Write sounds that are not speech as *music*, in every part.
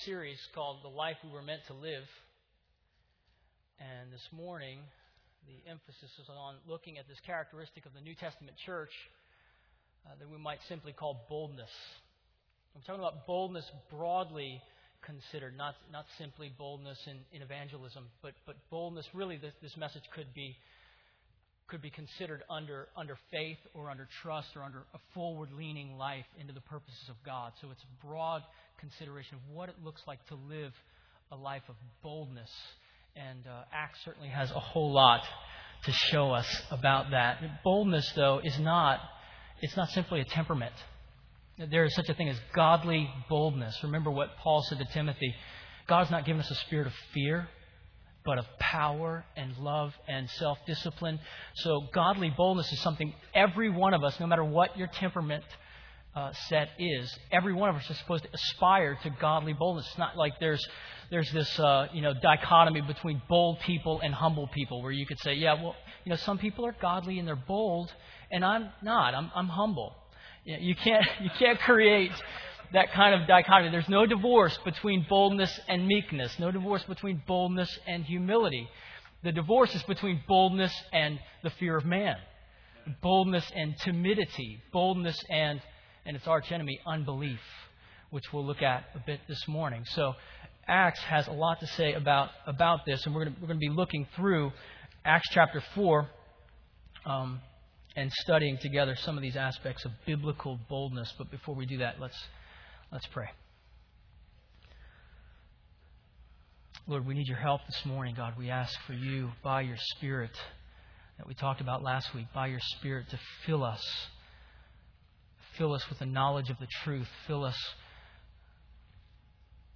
series called The Life We Were Meant to Live. And this morning, the emphasis is on looking at this characteristic of the New Testament church uh, that we might simply call boldness. I'm talking about boldness broadly considered, not, not simply boldness in, in evangelism, but, but boldness, really, this, this message could be, could be considered under, under faith or under trust or under a forward leaning life into the purposes of God. So it's a broad consideration of what it looks like to live a life of boldness. And uh, Acts certainly has a whole lot to show us about that. Boldness, though, is not, it's not simply a temperament. There is such a thing as godly boldness. Remember what Paul said to Timothy God's not given us a spirit of fear, but of power and love and self discipline. So, godly boldness is something every one of us, no matter what your temperament uh, set is, every one of us is supposed to aspire to godly boldness. It's not like there's there's this uh, you know dichotomy between bold people and humble people, where you could say, yeah, well, you know, some people are godly and they're bold, and I'm not. I'm, I'm humble. You can't, *laughs* you can't create that kind of dichotomy. There's no divorce between boldness and meekness, no divorce between boldness and humility. The divorce is between boldness and the fear of man, boldness and timidity, boldness and, and its arch enemy, unbelief, which we'll look at a bit this morning. So, Acts has a lot to say about, about this, and we're going to be looking through Acts chapter 4. Um, and studying together some of these aspects of biblical boldness. But before we do that, let's, let's pray. Lord, we need your help this morning, God. We ask for you, by your Spirit, that we talked about last week, by your Spirit to fill us. Fill us with the knowledge of the truth. Fill us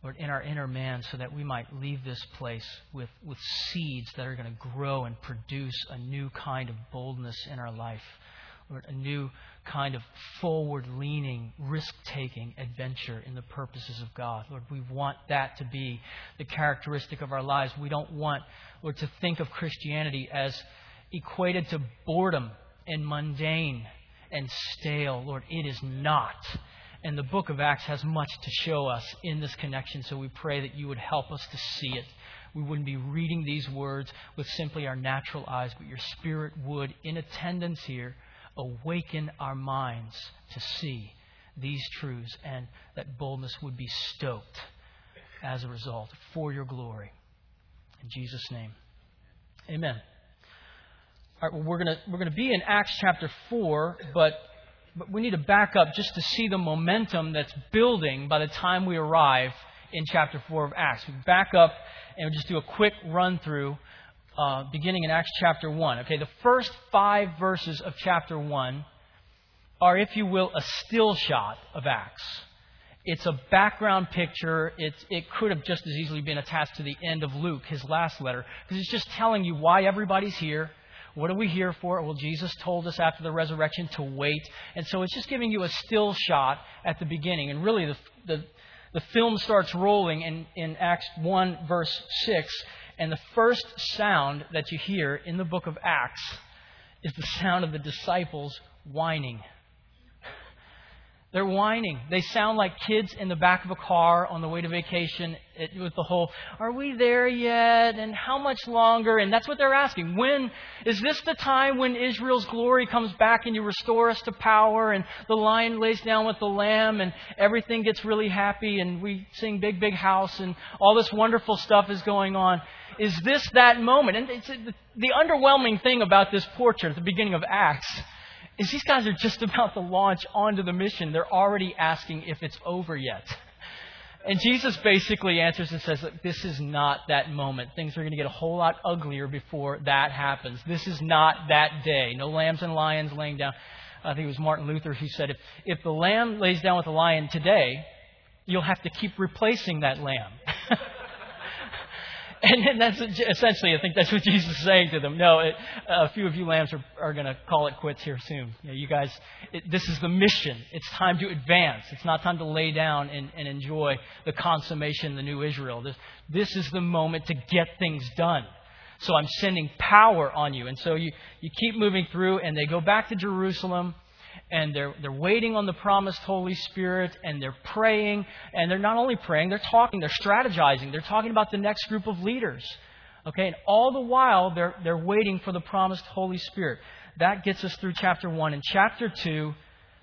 Lord, in our inner man so that we might leave this place with, with seeds that are going to grow and produce a new kind of boldness in our life. Lord, a new kind of forward leaning, risk taking adventure in the purposes of God. Lord, we want that to be the characteristic of our lives. We don't want, Lord, to think of Christianity as equated to boredom and mundane and stale. Lord, it is not. And the book of Acts has much to show us in this connection, so we pray that you would help us to see it. We wouldn't be reading these words with simply our natural eyes, but your Spirit would, in attendance here, awaken our minds to see these truths, and that boldness would be stoked as a result for your glory. In Jesus' name, amen. All right, well, we're going we're to be in Acts chapter 4, but but we need to back up just to see the momentum that's building by the time we arrive in chapter 4 of Acts. We back up and we just do a quick run through, uh, beginning in Acts chapter 1. Okay, the first five verses of chapter 1 are, if you will, a still shot of Acts. It's a background picture. It's, it could have just as easily been attached to the end of Luke, his last letter, because it's just telling you why everybody's here what are we here for? Well, Jesus told us after the resurrection to wait. And so it's just giving you a still shot at the beginning. And really, the, the, the film starts rolling in, in Acts 1, verse 6. And the first sound that you hear in the book of Acts is the sound of the disciples whining. They're whining. They sound like kids in the back of a car on the way to vacation it, with the whole, are we there yet? And how much longer? And that's what they're asking. When is this the time when Israel's glory comes back and you restore us to power and the lion lays down with the lamb and everything gets really happy and we sing Big, Big House and all this wonderful stuff is going on? Is this that moment? And it's, uh, the underwhelming thing about this portrait at the beginning of Acts is these guys are just *laughs* about to launch onto the mission. They're already asking if it's over yet. And Jesus basically answers and says, This is not that moment. Things are going to get a whole lot uglier before that happens. This is not that day. No lambs and lions laying down. I think it was Martin Luther who said, If, if the lamb lays down with the lion today, you'll have to keep replacing that lamb. *laughs* And that's essentially, I think that's what Jesus is saying to them. No, it, a few of you lambs are, are going to call it quits here soon. You, know, you guys, it, this is the mission. It's time to advance. It's not time to lay down and, and enjoy the consummation of the new Israel. This, this is the moment to get things done. So I'm sending power on you. And so you, you keep moving through, and they go back to Jerusalem. And they're, they're waiting on the promised Holy Spirit and they're praying. And they're not only praying, they're talking, they're strategizing, they're talking about the next group of leaders. Okay, and all the while they're, they're waiting for the promised Holy Spirit. That gets us through chapter 1. In chapter 2,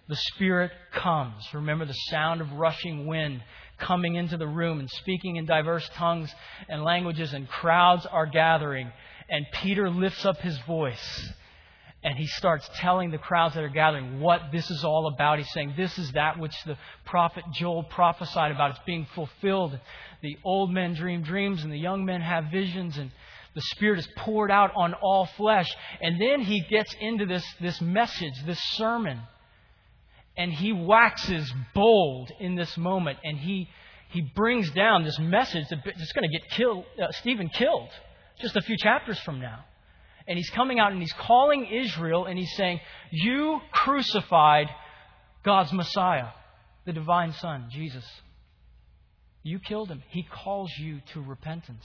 the Spirit comes. Remember the sound of rushing wind coming into the room and speaking in diverse tongues and languages, and crowds are gathering. And Peter lifts up his voice and he starts telling the crowds that are gathering what this is all about. He's saying, This is that which the prophet Joel prophesied about. It's being fulfilled. The old men dream dreams, and the young men have visions, and the Spirit is poured out on all flesh. And then he gets into this, this message, this sermon. And he waxes bold in this moment, and he, he brings down this message that's going to get killed, uh, Stephen killed just a few chapters from now. And he's coming out and he's calling Israel and he's saying, You crucified God's Messiah, the divine Son, Jesus. You killed him. He calls you to repentance.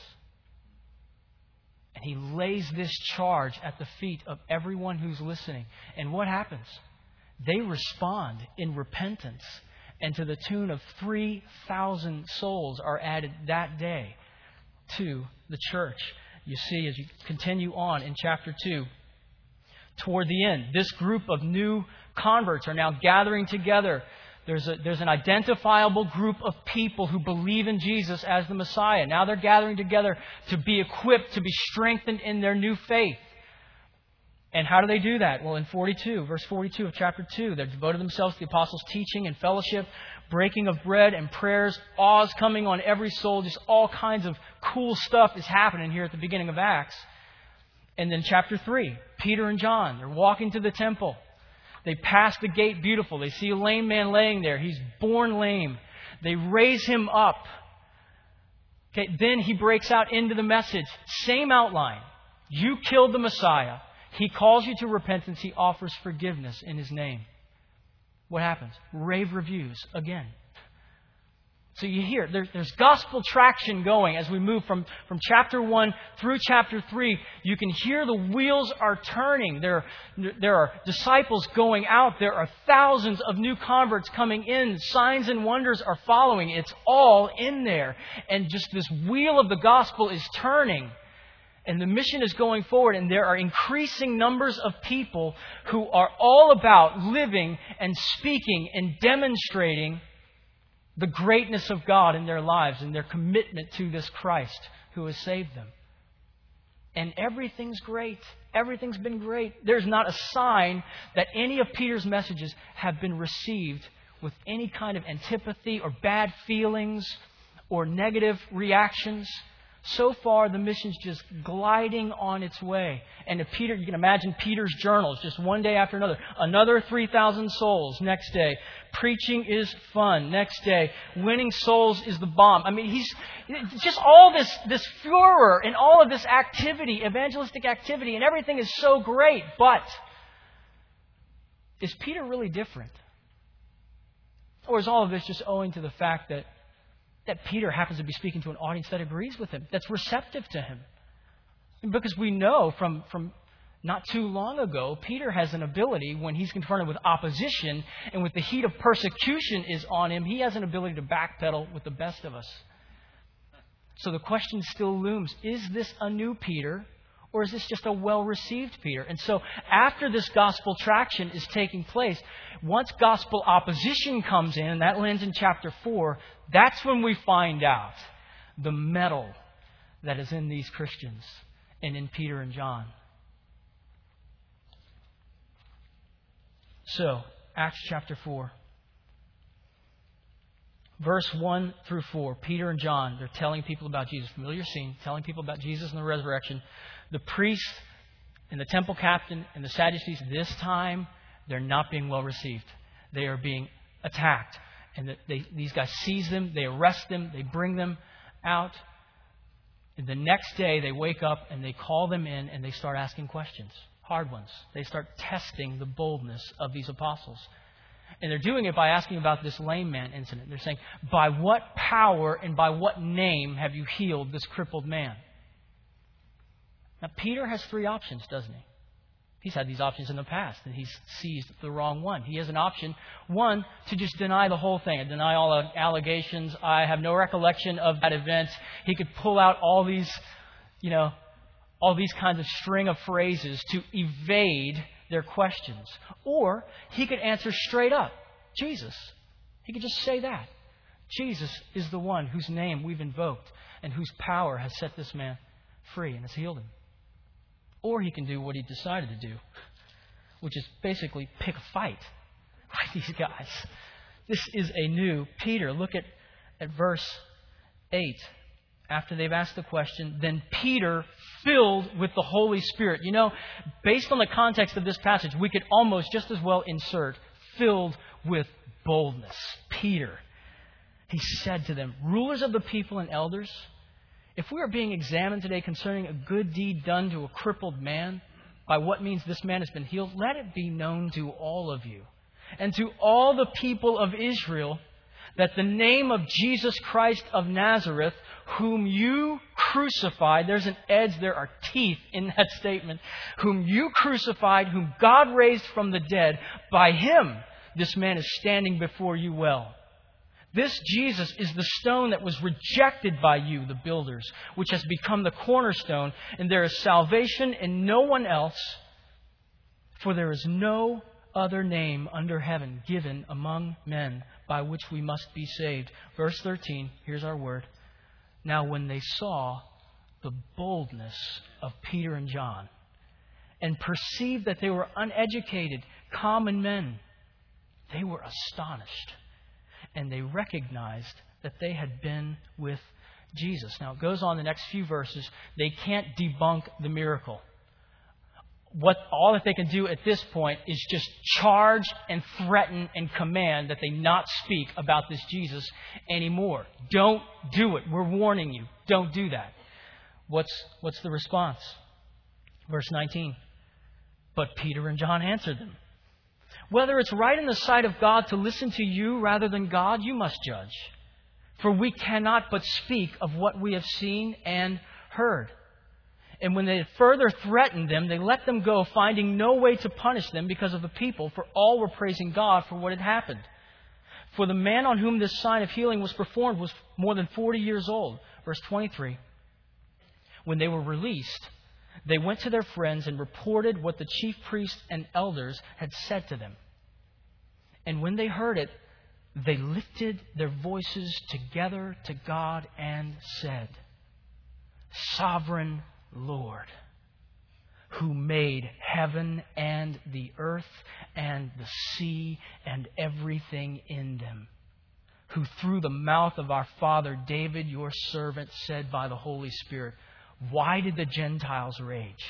And he lays this charge at the feet of everyone who's listening. And what happens? They respond in repentance. And to the tune of 3,000 souls are added that day to the church you see as you continue on in chapter 2. Toward the end, this group of new converts are now gathering together. There's, a, there's an identifiable group of people who believe in Jesus as the Messiah. Now they're gathering together to be equipped, to be strengthened in their new faith. And how do they do that? Well, in 42, verse 42 of chapter 2, they've devoted themselves to the apostles' teaching and fellowship, breaking of bread and prayers, awe's coming on every soul, just all kinds of cool stuff is happening here at the beginning of Acts. And then chapter 3, Peter and John, they're walking to the temple. They pass the gate beautiful. They see a lame man laying there. He's born lame. They raise him up. Okay, then he breaks out into the message. Same outline. You killed the Messiah. He calls you to repentance. He offers forgiveness in his name what happens? Rave reviews again. So you hear there's, there's gospel traction going as we move from, from chapter 1 through chapter 3. You can hear the wheels are turning. There, there are disciples going out. There are thousands of new converts coming in. Signs and wonders are following. It's all in there. And just this wheel of the gospel is turning and the mission is going forward, and there are increasing numbers of people who are all about living and speaking and demonstrating the greatness of God in their lives and their commitment to this Christ who has saved them. And everything's great. Everything's been great. There's not a sign that any of Peter's messages have been received with any kind of antipathy or bad feelings or negative reactions. So far, the mission's just gliding on its way. And Peter, you can imagine Peter's journals, just one day after another. Another 3,000 souls next day. Preaching is fun next day. Winning souls is the bomb. I mean, he's just all this, this furor and all of this activity, evangelistic activity, and everything is so great. But is Peter really different? Or is all of this just owing to the fact that that Peter happens to be speaking to an audience that agrees with him, that's receptive to him. Because we know from, from not too long ago, Peter has an ability when he's confronted with opposition and with the heat of persecution is on him, he has an ability to backpedal with the best of us. So the question still looms is this a new Peter or is this just a well received Peter? And so, after this gospel traction is taking place, once gospel opposition comes in, and that lands in chapter 4, that's when we find out the mettle that is in these Christians and in Peter and John. So, Acts chapter 4. Verse 1 through 4, Peter and John, they're telling people about Jesus. Familiar scene, telling people about Jesus and the resurrection. The priest and the temple captain and the Sadducees, this time, they're not being well received. They are being attacked. And they, these guys seize them, they arrest them, they bring them out. And the next day, they wake up and they call them in and they start asking questions, hard ones. They start testing the boldness of these apostles. And they're doing it by asking about this lame man incident. They're saying, By what power and by what name have you healed this crippled man? Now, Peter has three options, doesn't he? He's had these options in the past, and he's seized the wrong one. He has an option, one, to just deny the whole thing and deny all allegations. I have no recollection of that event. He could pull out all these, you know, all these kinds of string of phrases to evade their questions. Or he could answer straight up Jesus. He could just say that. Jesus is the one whose name we've invoked and whose power has set this man free and has healed him. Or he can do what he decided to do, which is basically pick a fight *laughs* these guys. This is a new Peter. Look at, at verse 8. After they've asked the question, then Peter filled with the Holy Spirit. You know, based on the context of this passage, we could almost just as well insert filled with boldness. Peter. He said to them, Rulers of the people and elders, if we are being examined today concerning a good deed done to a crippled man, by what means this man has been healed, let it be known to all of you and to all the people of Israel that the name of Jesus Christ of Nazareth, whom you crucified, there's an edge, there are teeth in that statement, whom you crucified, whom God raised from the dead, by him this man is standing before you well. This Jesus is the stone that was rejected by you, the builders, which has become the cornerstone, and there is salvation in no one else, for there is no other name under heaven given among men by which we must be saved. Verse 13, here's our word. Now, when they saw the boldness of Peter and John, and perceived that they were uneducated, common men, they were astonished and they recognized that they had been with Jesus. Now, it goes on the next few verses. They can't debunk the miracle. What, all that they can do at this point is just charge and threaten and command that they not speak about this Jesus anymore. Don't do it. We're warning you. Don't do that. What's, what's the response? Verse 19. But Peter and John answered them. Whether it's right in the sight of God to listen to you rather than God, you must judge. For we cannot but speak of what we have seen and heard. And when they further threatened them, they let them go, finding no way to punish them because of the people, for all were praising God for what had happened. For the man on whom this sign of healing was performed was more than 40 years old. Verse 23. When they were released, they went to their friends and reported what the chief priests and elders had said to them. And when they heard it, they lifted their voices together to God and said, Sovereign Lord, who made heaven and the earth and the sea and everything in them, who through the mouth of our father David, your servant, said by the Holy Spirit, why did the Gentiles rage?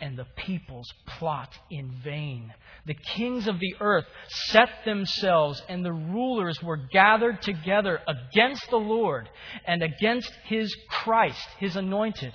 And the peoples plot in vain. The kings of the earth set themselves, and the rulers were gathered together against the Lord and against his Christ, his anointed.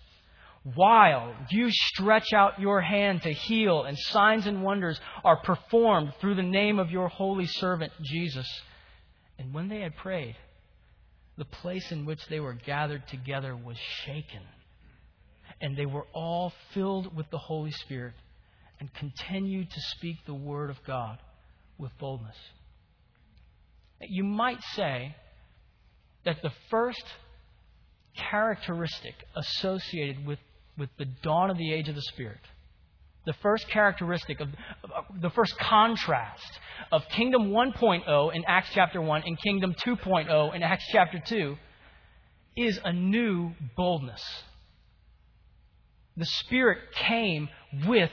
while you stretch out your hand to heal, and signs and wonders are performed through the name of your holy servant Jesus. And when they had prayed, the place in which they were gathered together was shaken, and they were all filled with the Holy Spirit and continued to speak the word of God with boldness. You might say that the first characteristic associated with with the dawn of the age of the Spirit. The first characteristic of, the first contrast of Kingdom 1.0 in Acts chapter 1 and Kingdom 2.0 in Acts chapter 2 is a new boldness. The Spirit came with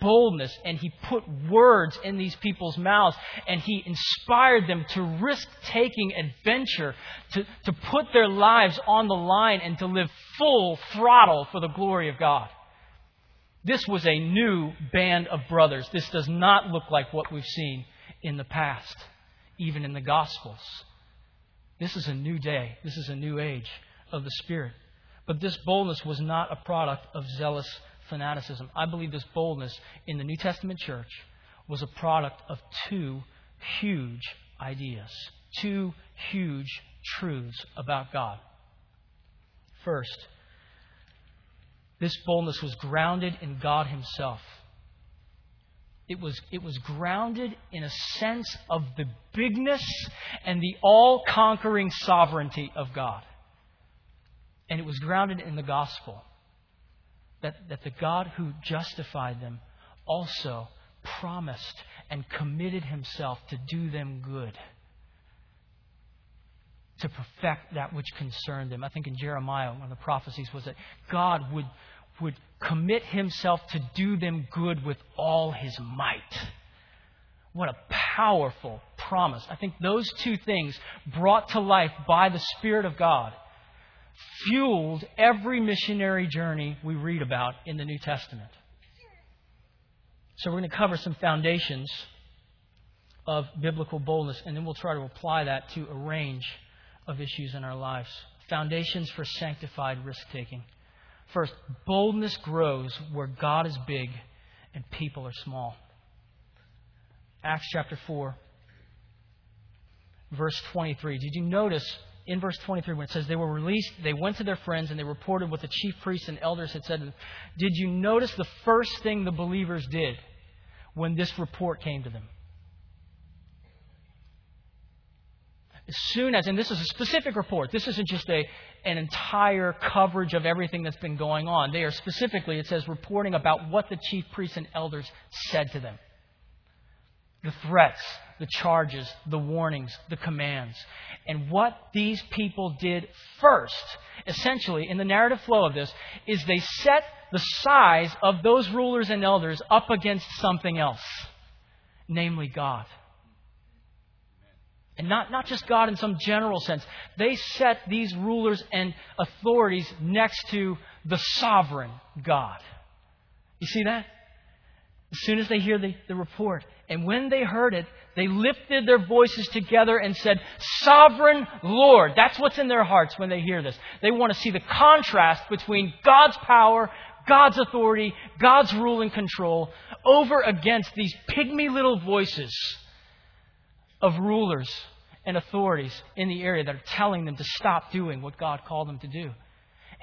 boldness and he put words in these people's mouths and he inspired them to risk taking adventure, to, to put their lives on the line and to live full throttle for the glory of God. This was a new band of brothers. This does not look like what we've seen in the past, even in the Gospels. This is a new day. This is a new age of the Spirit. But this boldness was not a product of zealous fanaticism. I believe this boldness in the New Testament church was a product of two huge ideas, two huge truths about God. First, this boldness was grounded in God Himself. It was, it was grounded in a sense of the bigness and the all conquering sovereignty of God. And it was grounded in the gospel that, that the God who justified them also promised and committed himself to do them good, to perfect that which concerned them. I think in Jeremiah, one of the prophecies was that God would would commit himself to do them good with all his might. What a powerful promise. I think those two things, brought to life by the Spirit of God, fueled every missionary journey we read about in the New Testament. So, we're going to cover some foundations of biblical boldness, and then we'll try to apply that to a range of issues in our lives. Foundations for sanctified risk taking. First, boldness grows where God is big and people are small. Acts chapter 4, verse 23. Did you notice in verse 23 when it says they were released, they went to their friends and they reported what the chief priests and elders had said Did you notice the first thing the believers did when this report came to them? As soon as, and this is a specific report, this isn't just a, an entire coverage of everything that's been going on. They are specifically, it says, reporting about what the chief priests and elders said to them the threats, the charges, the warnings, the commands. And what these people did first, essentially, in the narrative flow of this, is they set the size of those rulers and elders up against something else, namely God. And not, not just God in some general sense. They set these rulers and authorities next to the sovereign God. You see that? As soon as they hear the, the report. And when they heard it, they lifted their voices together and said, Sovereign Lord. That's what's in their hearts when they hear this. They want to see the contrast between God's power, God's authority, God's rule and control over against these pygmy little voices of rulers and authorities in the area that are telling them to stop doing what God called them to do.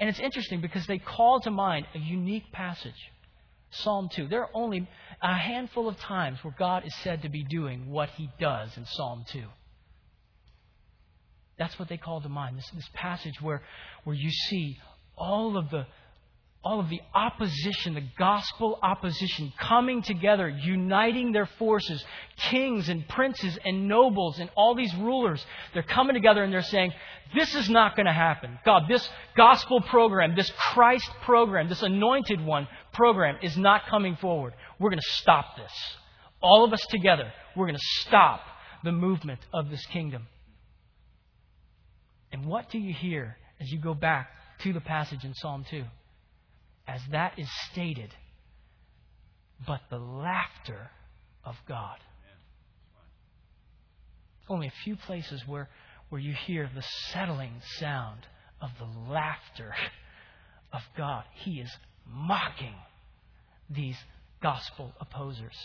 And it's interesting because they call to mind a unique passage. Psalm 2. There are only a handful of times where God is said to be doing what he does in Psalm 2. That's what they call to mind. This, this passage where, where you see all of the all of the opposition, the gospel opposition, coming together, uniting their forces, kings and princes and nobles and all these rulers, they're coming together and they're saying, this is not going to happen. God, this gospel program, this Christ program, this anointed one program is not coming forward. We're going to stop this. All of us together, we're going to stop the movement of this kingdom. And what do you hear as you go back to the passage in Psalm 2? As that is stated, but the laughter of God. Only a few places where, where you hear the settling sound of the laughter of God. He is mocking these gospel opposers.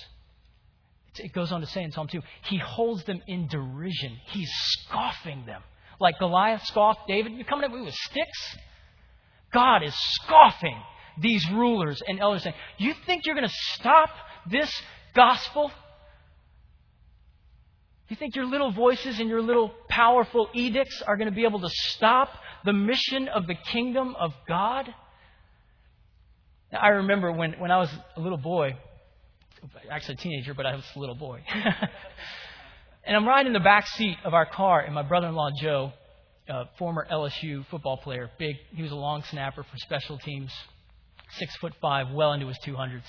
It goes on to say in Psalm 2 He holds them in derision, He's scoffing them. Like Goliath scoffed David, you're coming at me with sticks? God is scoffing these rulers and elders saying, You think you're going to stop this gospel? You think your little voices and your little powerful edicts are going to be able to stop the mission of the kingdom of God? Now, I remember when, when I was a little boy, actually a teenager, but I was a little boy. *laughs* and I'm riding in the back seat of our car, and my brother in law, Joe, former LSU football player, big, he was a long snapper for special teams, six foot five, well into his 200s.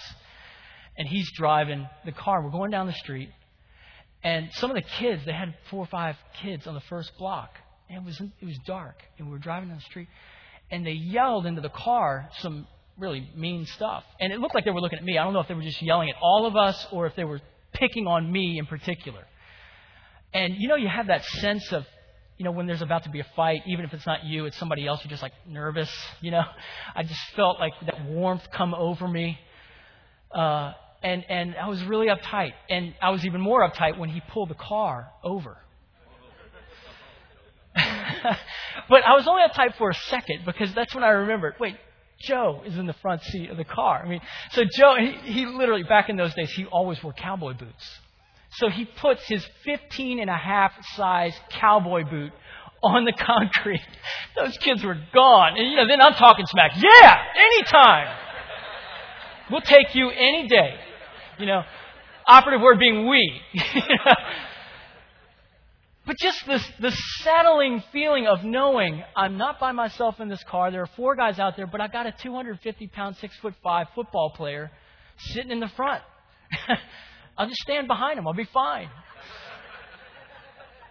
And he's driving the car. We're going down the street. And some of the kids, they had four or five kids on the first block. And it was, it was dark. And we were driving down the street. And they yelled into the car some really mean stuff. And it looked like they were looking at me. I don't know if they were just yelling at all of us or if they were picking on me in particular. And you know, you have that sense of, you know, when there's about to be a fight, even if it's not you, it's somebody else, you're just like nervous, you know. I just felt like that warmth come over me. Uh, and, and I was really uptight. And I was even more uptight when he pulled the car over. *laughs* but I was only uptight for a second because that's when I remembered, wait, Joe is in the front seat of the car. I mean, so Joe, he, he literally, back in those days, he always wore cowboy boots. So he puts his 15 and a half size cowboy boot on the *laughs* concrete. Those kids were gone. And, you know, then I'm talking smack. Yeah, anytime. We'll take you any day. You know, operative word being we. *laughs* But just this, this settling feeling of knowing I'm not by myself in this car. There are four guys out there, but I've got a 250 pound, six foot five football player sitting in the front. *laughs* I'll just stand behind him. I'll be fine.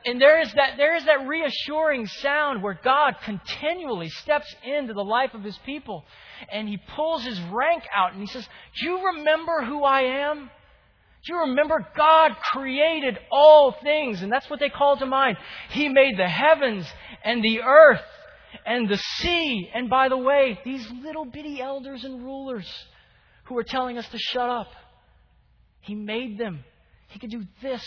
And there is that there is that reassuring sound where God continually steps into the life of his people and he pulls his rank out and he says, Do you remember who I am? Do you remember God created all things? And that's what they call to mind. He made the heavens and the earth and the sea. And by the way, these little bitty elders and rulers who are telling us to shut up, He made them. He could do this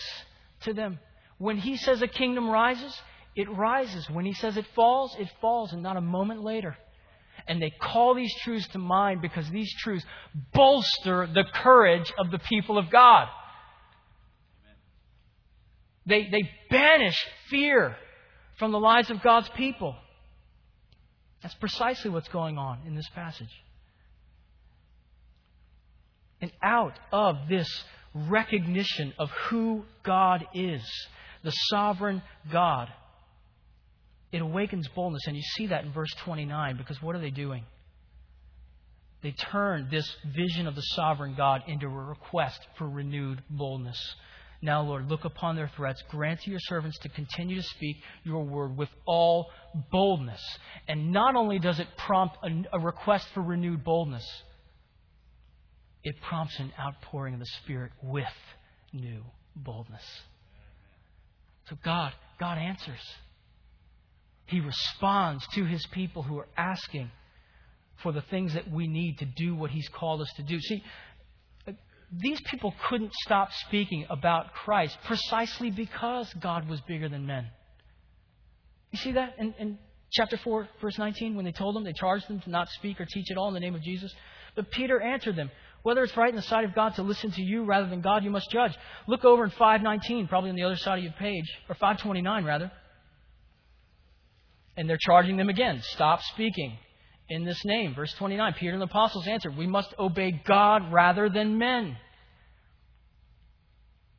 to them. When He says a kingdom rises, it rises. When He says it falls, it falls, and not a moment later and they call these truths to mind because these truths bolster the courage of the people of God. They, they banish fear from the lives of God's people. That's precisely what's going on in this passage. And out of this recognition of who God is, the sovereign God, it awakens boldness. And you see that in verse 29 because what are they doing? They turn this vision of the sovereign God into a request for renewed boldness. Now, Lord, look upon their threats. Grant to your servants to continue to speak your word with all boldness. And not only does it prompt a, request for renewed boldness, it prompts an outpouring of the Spirit with new boldness. So God, God answers. He responds to his people who are asking for the things that we need to do what he's called us to do. See, these people couldn't stop speaking about Christ precisely because God was bigger than men. You see that in, in chapter 4, verse 19, when they told them, they charged them to not speak or teach at all in the name of Jesus? But Peter answered them, whether it's right in the sight of God to listen to you rather than God, you must judge. Look over in 519, probably on the other side of your page, or 529 rather. And they're charging them again. Stop speaking in this name. Verse 29 Peter and the apostles answered, We must obey God rather than men.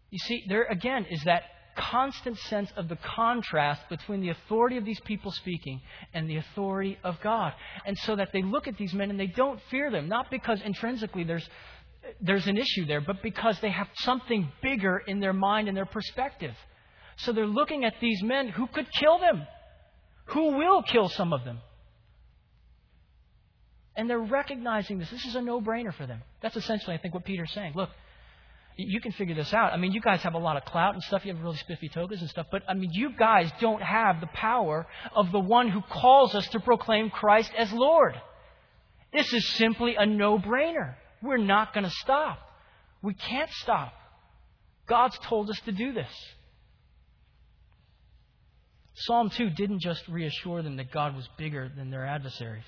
You see, there again is that constant sense of the contrast between the authority of these people speaking and the authority of God. And so that they look at these men and they don't fear them, not because intrinsically there's, there's an issue there, but because they have something bigger in their mind and their perspective. So they're looking at these men who could kill them who will kill some of them. And they're recognizing this. This is a no brainer for them. That's essentially, I think, what Peter's saying. Look, you can figure this out. I mean, you guys have a lot of clout and stuff. You have really spiffy togas and stuff. But, I mean, you guys don't have the power of the one who calls us to proclaim Christ as Lord. This is simply a no brainer. We're not going to stop. We can't stop. God's told us to do this. Psalm 2 didn't just reassure them that God was bigger than their adversaries.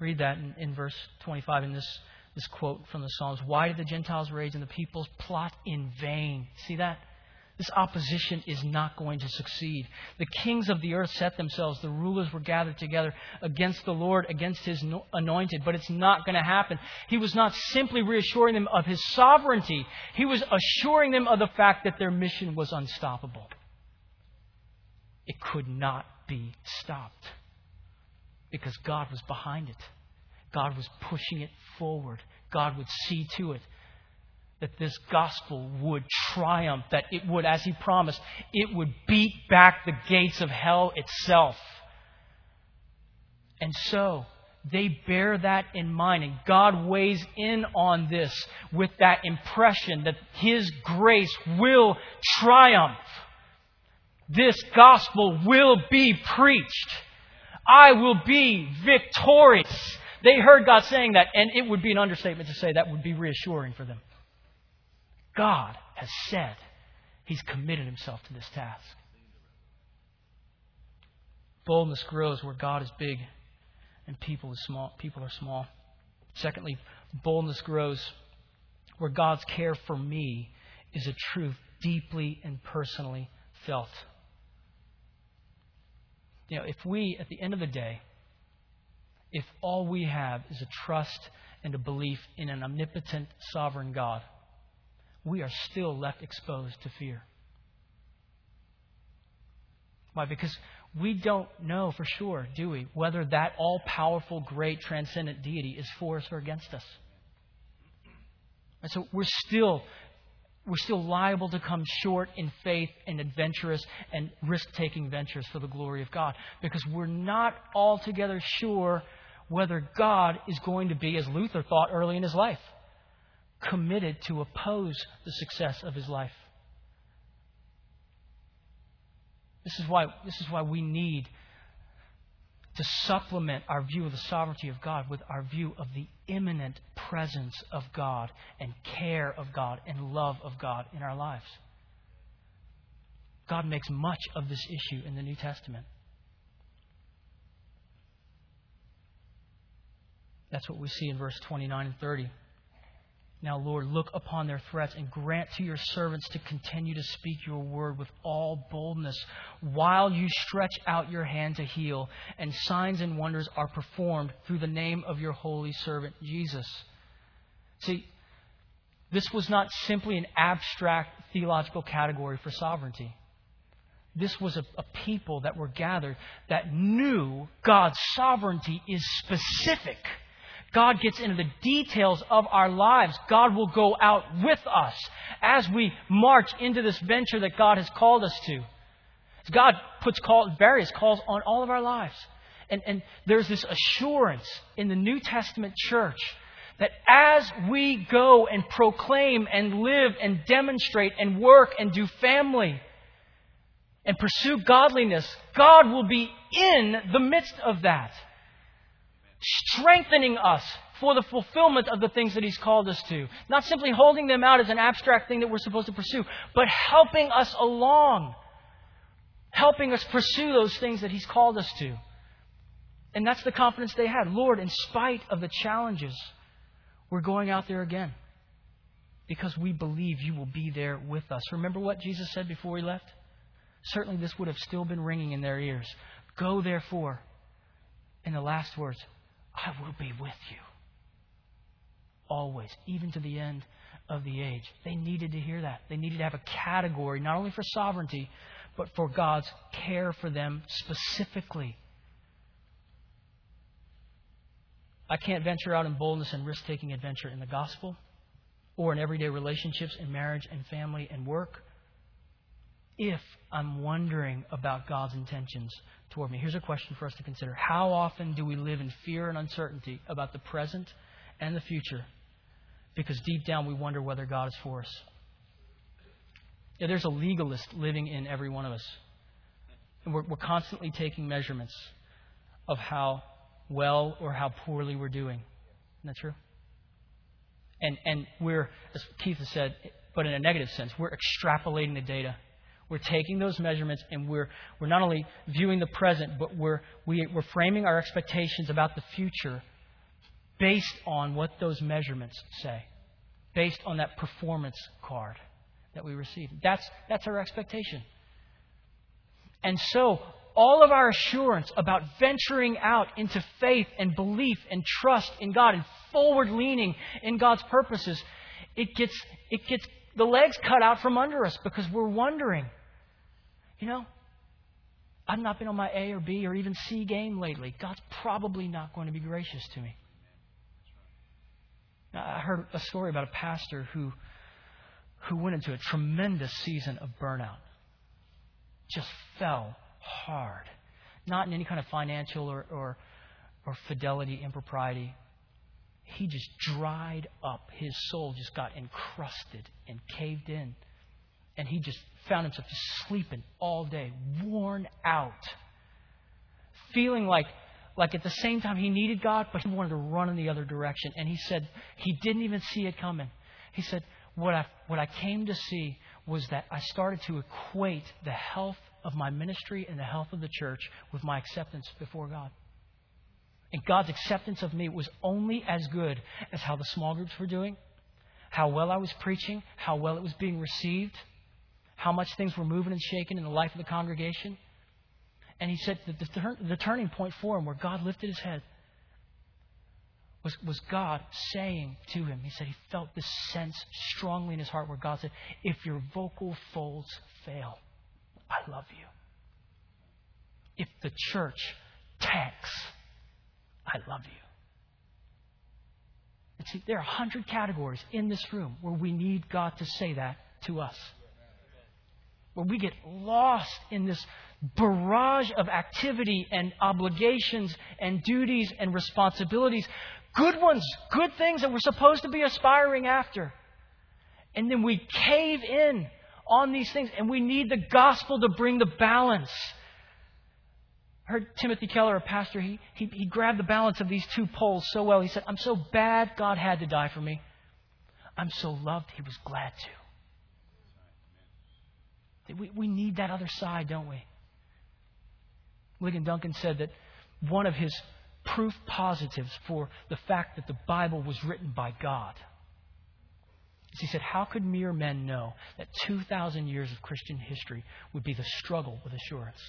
Read that in, in verse 25 in this, this quote from the Psalms. Why did the Gentiles rage and the peoples plot in vain? See that? This opposition is not going to succeed. The kings of the earth set themselves, the rulers were gathered together against the Lord, against his anointed, but it's not going to happen. He was not simply reassuring them of his sovereignty, he was assuring them of the fact that their mission was unstoppable it could not be stopped because God was behind it. God was pushing it forward. God would see to it that this gospel would triumph, that it would, as he promised, it would beat back the gates of hell itself. And so, they bear that in mind. And God weighs in on this with that impression that His grace will triumph. This gospel will be preached. I will be victorious. They heard God saying that, and it would be an understatement to say that would be reassuring for them. God has said He's committed Himself to this task. Boldness grows where God is big and people is small. People are small. Secondly, boldness grows where God's care for me is a truth deeply and personally felt. You know, if we, at the end of the day, if all we have is a trust and a belief in an omnipotent, sovereign God, we are still left exposed to fear. Why? Because we don't know for sure, do we, whether that all powerful, great, transcendent deity is for us or against us. And so we're still we're still liable to come short in faith and adventurous and risk taking ventures for the glory of God because we're not altogether sure whether God is going to be, as Luther thought early in his life, committed to oppose the success of his life. This is why, this is why we need to supplement our view of the sovereignty of God with our view of the immanent presence of God and care of God and love of God in our lives. God makes much of this issue in the New Testament. That's what we see in verse 29 and 30. Now, Lord, look upon their threats and grant to your servants to continue to speak your word with all boldness while you stretch out your hand to heal, and signs and wonders are performed through the name of your holy servant Jesus. See, this was not simply an abstract theological category for sovereignty. This was a, a people that were gathered that knew God's sovereignty is specific God gets into the details of our lives. God will go out with us as we march into this venture that God has called us to. God puts call, various calls on all of our lives. And, and there's this assurance in the New Testament church that as we go and proclaim and live and demonstrate and work and do family and pursue godliness, God will be in the midst of that strengthening us for the fulfillment of the things that He's called us to. Not simply holding them out as an abstract thing that we're supposed to pursue, but helping us along. Helping us pursue those things that He's called us to. And that's the confidence they had. Lord, in spite of the challenges, we're going out there again. Because we believe you will be there with us. Remember what Jesus said before he left? Certainly this would have still been ringing in their ears. Go therefore. In the last words, I will be with you. Always, even to the end of the age. They needed to hear that. They needed to have a category, not only for sovereignty, but for God's care for them specifically. I can't venture out in boldness and risk taking adventure in the gospel or in everyday relationships in marriage and family and work if I'm wondering about God's intentions toward me. Here's a question for us to consider How often do we live in fear and uncertainty about the present and the future? Because deep down we wonder whether God is for us. Yeah, there's a legalist living in every one of us. And we're, we're constantly taking measurements of how well or how poorly we're doing. Isn't that true? And, and we're, as Keith has said, but in a negative sense, we're extrapolating the data we're taking those measurements and we're, we're not only viewing the present, but we're, we, are we are framing our expectations about the future based on what those measurements say, based on that performance card that we receive. That's, that's our expectation. And so, all of our assurance about venturing out into faith and belief and trust in God and forward leaning in God's purposes, it gets, it gets the legs cut out from under us because we're wondering you know, I've not been on my A or B or even C game lately. God's probably not going to be gracious to me. Now, I heard a story about a pastor who, who went into a tremendous season of burnout. Just fell hard. Not in any kind of financial or, or or fidelity, impropriety. He just dried up. His soul just got encrusted and caved in. And he just found himself just sleeping all day, worn out, feeling like like at the same time he needed God, but he wanted to run in the other direction. And he said he didn't even see it coming. He said, What I, what I came to see was that I started to equate the health of my ministry and the health of the church with my acceptance before God. And God's acceptance of me was only as good as how the small groups were doing, how well I was preaching, how well it was being received, how much things were moving and shaking in the life of the congregation. And he said that the, the turning point for him, where God lifted his head, was, was God saying to him, He said he felt this sense strongly in his heart where God said, If your vocal folds fail, I love you. If the church tanks, I love you. And see, there are a hundred categories in this room where we need God to say that to us. Where we get lost in this barrage of activity and obligations and duties and responsibilities. Good ones, good things that we're supposed to be aspiring after. And then we cave in on these things, and we need the gospel to bring the balance. I heard Timothy Keller, a pastor, he, he, he grabbed the balance of these two poles so well. He said, I'm so bad, God had to die for me. I'm so loved, He was glad to. We, we need that other side, don't we? Ligon Duncan said that one of his proof positives for the fact that the Bible was written by God is he said, How could mere men know that 2,000 years of Christian history would be the struggle with assurance?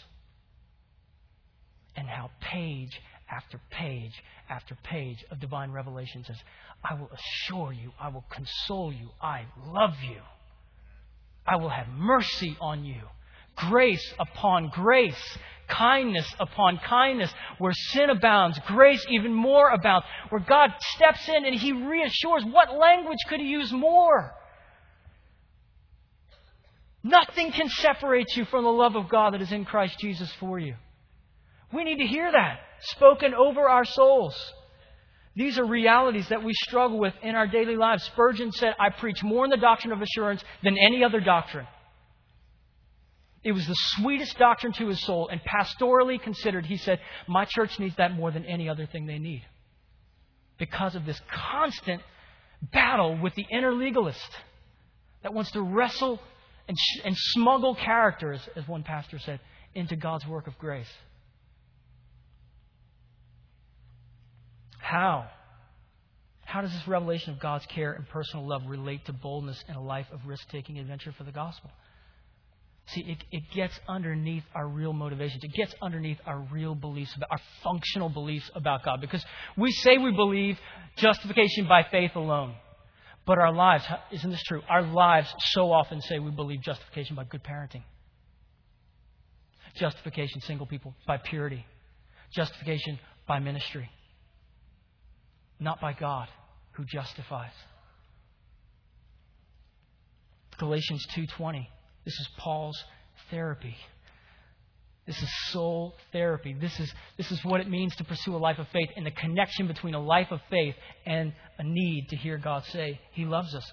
And how page after page after page of divine revelation says, I will assure you, I will console you, I love you, I will have mercy on you grace upon grace, kindness upon kindness. Where sin abounds, grace even more abounds. Where God steps in and He reassures. What language could He use more? Nothing can separate you from the love of God that is in Christ Jesus for you. We need to hear that spoken over our souls. These are realities that we struggle with in our daily lives. Spurgeon said, I preach more in the doctrine of assurance than any other doctrine. It was the sweetest doctrine to his soul, and pastorally considered, he said, My church needs that more than any other thing they need. Because of this constant battle with the inner legalist that wants to wrestle and, sh- and smuggle characters, as one pastor said, into God's work of grace. How? How does this revelation of God's care and personal love relate to boldness and a life of risk taking adventure for the gospel? See, it, it gets underneath our real motivations. It gets underneath our real beliefs, about, our functional beliefs about God. Because we say we believe justification by faith alone. But our lives, isn't this true? Our lives so often say we believe justification by good parenting. Justification, single people, by purity. Justification by ministry. Not by God who justifies. Galatians 2:20 this is Paul's therapy. This is soul therapy. This is, this is what it means to pursue a life of faith and the connection between a life of faith and a need to hear God say, He loves us.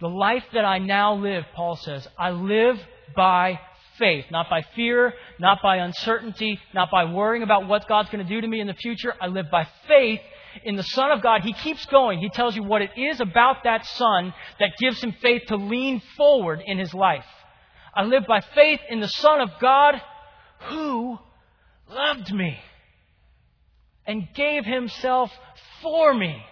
The life that I now live, Paul says, I live by faith, not by fear, not by uncertainty, not by worrying about what God's going to do to me in the future. I live by faith in the Son of God. He keeps going. He tells you what it is about that Son that gives him faith to lean forward in his life. I live by faith in the Son of God who loved me and gave himself for me.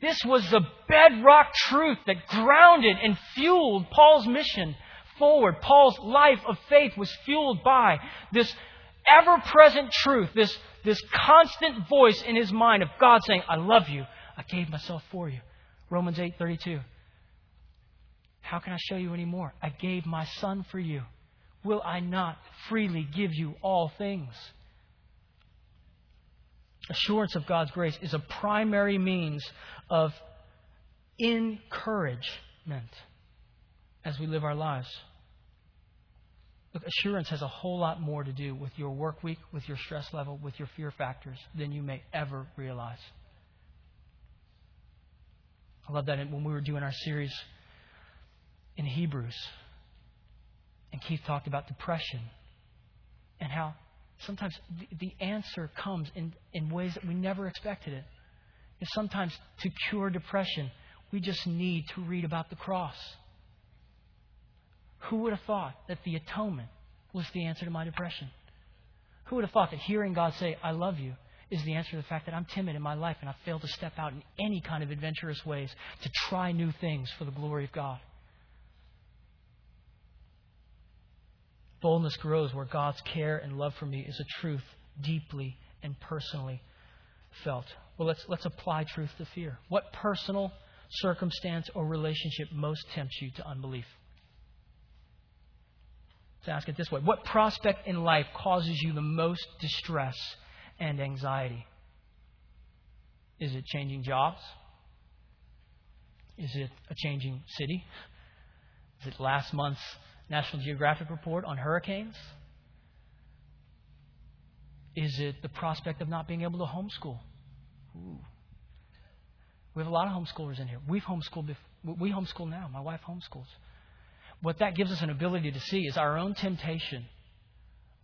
This was the bedrock truth that grounded and fueled Paul's mission forward. Paul's life of faith was fueled by this ever present truth, this, this constant voice in his mind of God saying, I love you. I gave myself for you. Romans 8 32. How can I show you any more? I gave my son for you. Will I not freely give you all things? Assurance of God's grace is a primary means of encouragement as we live our lives. Look, assurance has a whole lot more to do with your work week, with your stress level, with your fear factors than you may ever realize. I love that when we were doing our series in Hebrews, and Keith talked about depression and how sometimes the, answer comes in, in ways that we never expected it. And sometimes to cure depression, we just need to read about the cross. Who would have thought that the atonement was the answer to my depression? Who would have thought that hearing God say, I love you, is the answer to the fact that I'm timid in my life and I fail to step out in any kind of adventurous ways to try new things for the glory of God? Boldness grows where God's care and love for me is a truth deeply and personally felt. Well, let's, let's apply truth to fear. What personal circumstance or relationship most tempts you to unbelief? Let's ask it this way What prospect in life causes you the most distress and anxiety? Is it changing jobs? Is it a changing city? Is it last month's National Geographic report on hurricanes? Is it the prospect of not being able to homeschool? Ooh. We have a lot of homeschoolers in here. We've homeschooled. We homeschool now. My wife homeschools. What that gives us an ability to see is our own temptation.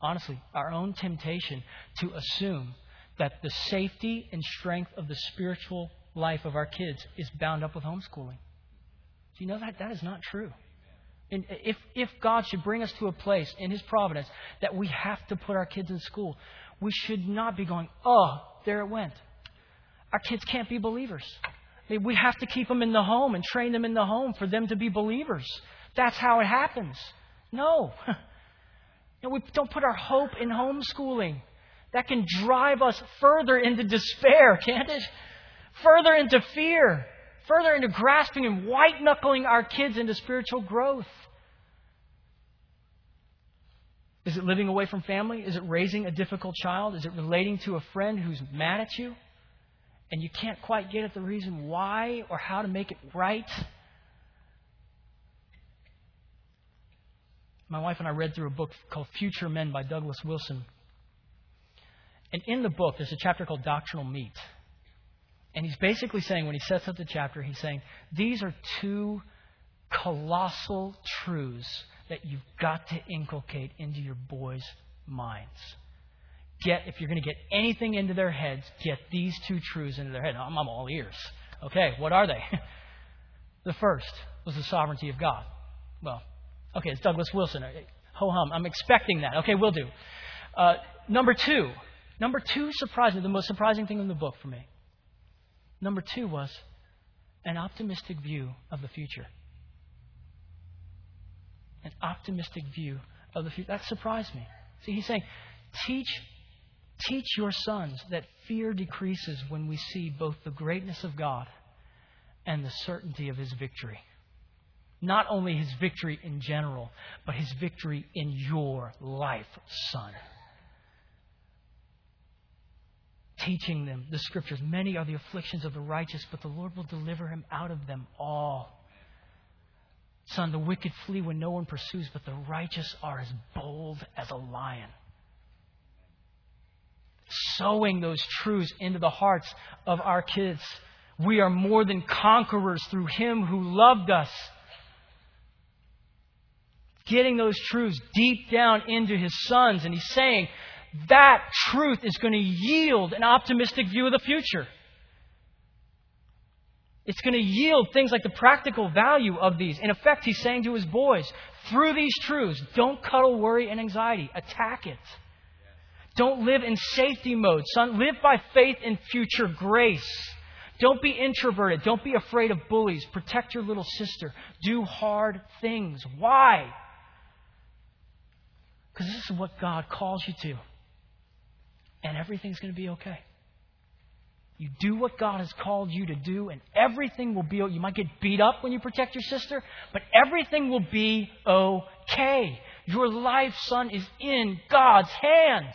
Honestly, our own temptation to assume that the safety and strength of the spiritual life of our kids is bound up with homeschooling. Do you know that? That is not true. And if, if God should bring us to a place in His providence that we have to put our kids in school, we should not be going, oh, there it went. Our kids can't be believers. We have to keep them in the home and train them in the home for them to be believers. That's how it happens. No. *laughs* And we don't put our hope in homeschooling. That can drive us further into despair, *laughs* can't it? Further into fear, further into grasping and white knuckling our kids into spiritual growth. Is it living away from family? Is it raising a difficult child? Is it relating to a friend who's mad at you? And you can't quite get at the reason why or how to make it right? My wife and I read through a book called Future Men by Douglas Wilson. And in the book, there's a chapter called Doctrinal Meat. And he's basically saying, when he sets up the chapter, he's saying, these are two colossal truths that you've got to inculcate into your boys' minds. Get, if you're going to get anything into their heads, get these two truths into their head. I'm, I'm all ears. Okay, what are they? *laughs* the first was the sovereignty of God. Well, okay, it's Douglas Wilson. Ho hum. I'm expecting that. Okay, we'll do. Uh, number two. Number two surprised me. The most surprising thing in the book for me. Number two was an optimistic view of the future an optimistic view of the future. That surprised me. See, he's saying, teach, teach your sons that fear decreases when we see both the greatness of God and the certainty of his victory. Not only his victory in general, but his victory in your life, son. Teaching them the scriptures. Many are the afflictions of the righteous, but the Lord will deliver him out of them all. Son, the wicked flee when no one pursues, but the righteous are as bold as a lion. Sowing those truths into the hearts of our kids. We are more than conquerors through Him who loved us. Getting those truths deep down into His sons. And He's saying that truth is going to yield an optimistic view of the future. It's going to yield things like the practical value of these. In effect, he's saying to his boys, through these truths, don't cuddle worry and anxiety. Attack it. Don't live in safety mode. Son, live by faith in future grace. Don't be introverted. Don't be afraid of bullies. Protect your little sister. Do hard things. Why? Because this is what God calls you to. And everything's going to be okay. You do what God has called you to do, and everything will be. You might get beat up when you protect your sister, but everything will be okay. Your life, son, is in God's hands.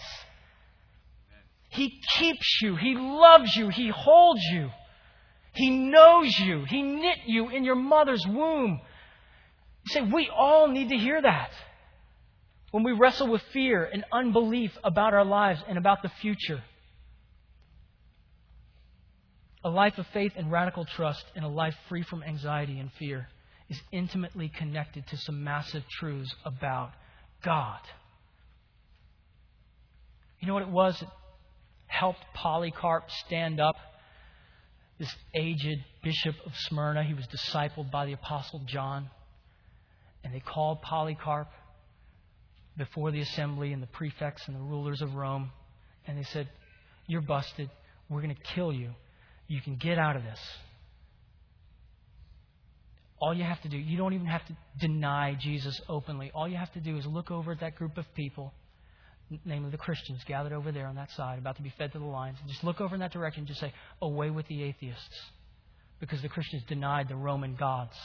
He keeps you. He loves you. He holds you. He knows you. He knit you in your mother's womb. You say, we all need to hear that. When we wrestle with fear and unbelief about our lives and about the future. A life of faith and radical trust and a life free from anxiety and fear is intimately connected to some massive truths about God. You know what it was that helped Polycarp stand up? This aged bishop of Smyrna, he was discipled by the Apostle John. And they called Polycarp before the assembly and the prefects and the rulers of Rome. And they said, You're busted. We're going to kill you. You can get out of this. All you have to do, you don't even have to deny Jesus openly. All you have to do is look over at that group of people, namely the Christians gathered over there on that side, about to be fed to the lions. And just look over in that direction and just say, Away with the atheists. Because the Christians denied the Roman gods.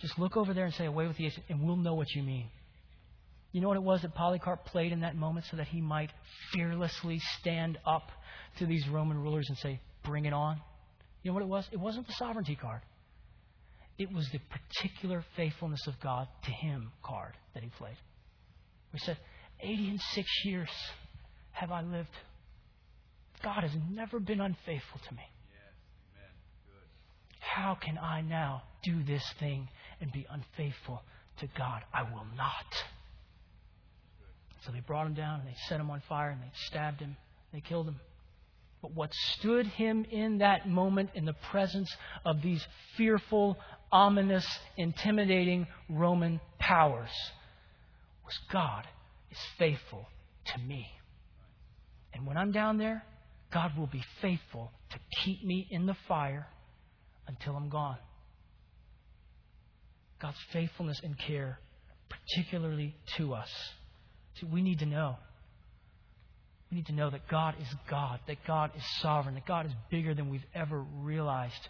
Just look over there and say, Away with the atheists, and we'll know what you mean. You know what it was that Polycarp played in that moment so that he might fearlessly stand up to these Roman rulers and say, Bring it on? You know what it was? It wasn't the sovereignty card. It was the particular faithfulness of God to him card that he played. He said, 86 years have I lived. God has never been unfaithful to me. How can I now do this thing and be unfaithful to God? I will not. So they brought him down and they set him on fire and they stabbed him. They killed him. But what stood him in that moment in the presence of these fearful, ominous, intimidating Roman powers was God is faithful to me. And when I'm down there, God will be faithful to keep me in the fire until I'm gone. God's faithfulness and care, particularly to us. See, we need to know. We need to know that God is God, that God is sovereign, that God is bigger than we've ever realized.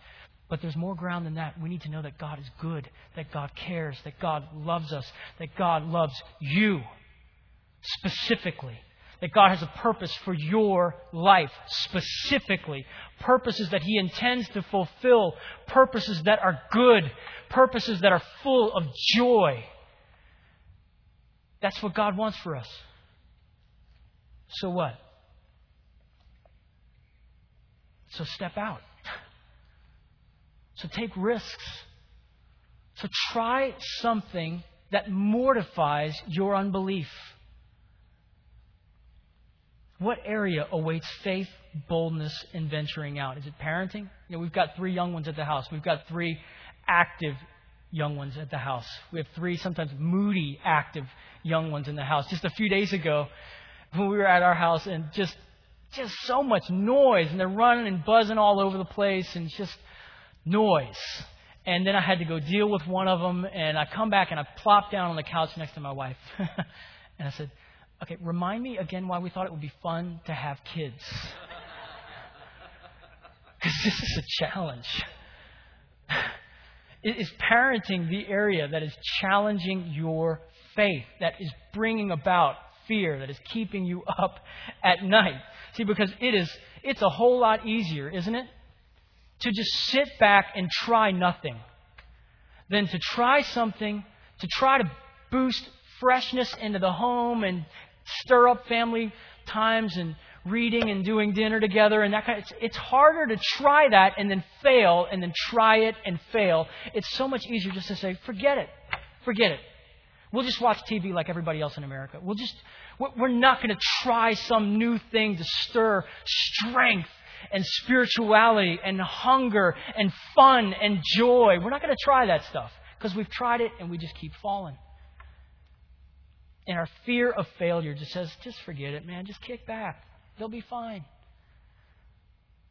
But there's more ground than that. We need to know that God is good, that God cares, that God loves us, that God loves you specifically. That God has a purpose for your life specifically. Purposes that He intends to fulfill. Purposes that are good. Purposes that are full of joy. That's what God wants for us. So what? So step out. So take risks. So try something that mortifies your unbelief. What area awaits faith, boldness, and venturing out? Is it parenting? You know, we've got three young ones at the house. We've got three active young ones at the house. We have three sometimes moody, active young ones in the house. Just a few days ago, when we were at our house, and just just so much noise, and they're running and buzzing all over the place, and just noise. And then I had to go deal with one of them, and I come back and I plop down on the couch next to my wife, *laughs* and I said, "Okay, remind me again why we thought it would be fun to have kids." *laughs* Because this is a challenge. *laughs* Is parenting the area that is challenging your faith, that is bringing about fear, that is keeping you up at night? See, because it is, it's a whole lot easier, isn't it? To just sit back and try nothing than to try something, to try to boost freshness into the home and stir up family times and reading and doing dinner together and that kind of, it's, it's harder to try that and then fail and then try it and fail. It's so much easier just to say, forget it. Forget it. We'll just watch TV like everybody else in America. We'll just, we're not going to try some new thing to stir strength and spirituality and hunger and fun and joy. We're not going to try that stuff because we've tried it and we just keep falling. And our fear of failure just says, just forget it, man. Just kick back. They'll be fine.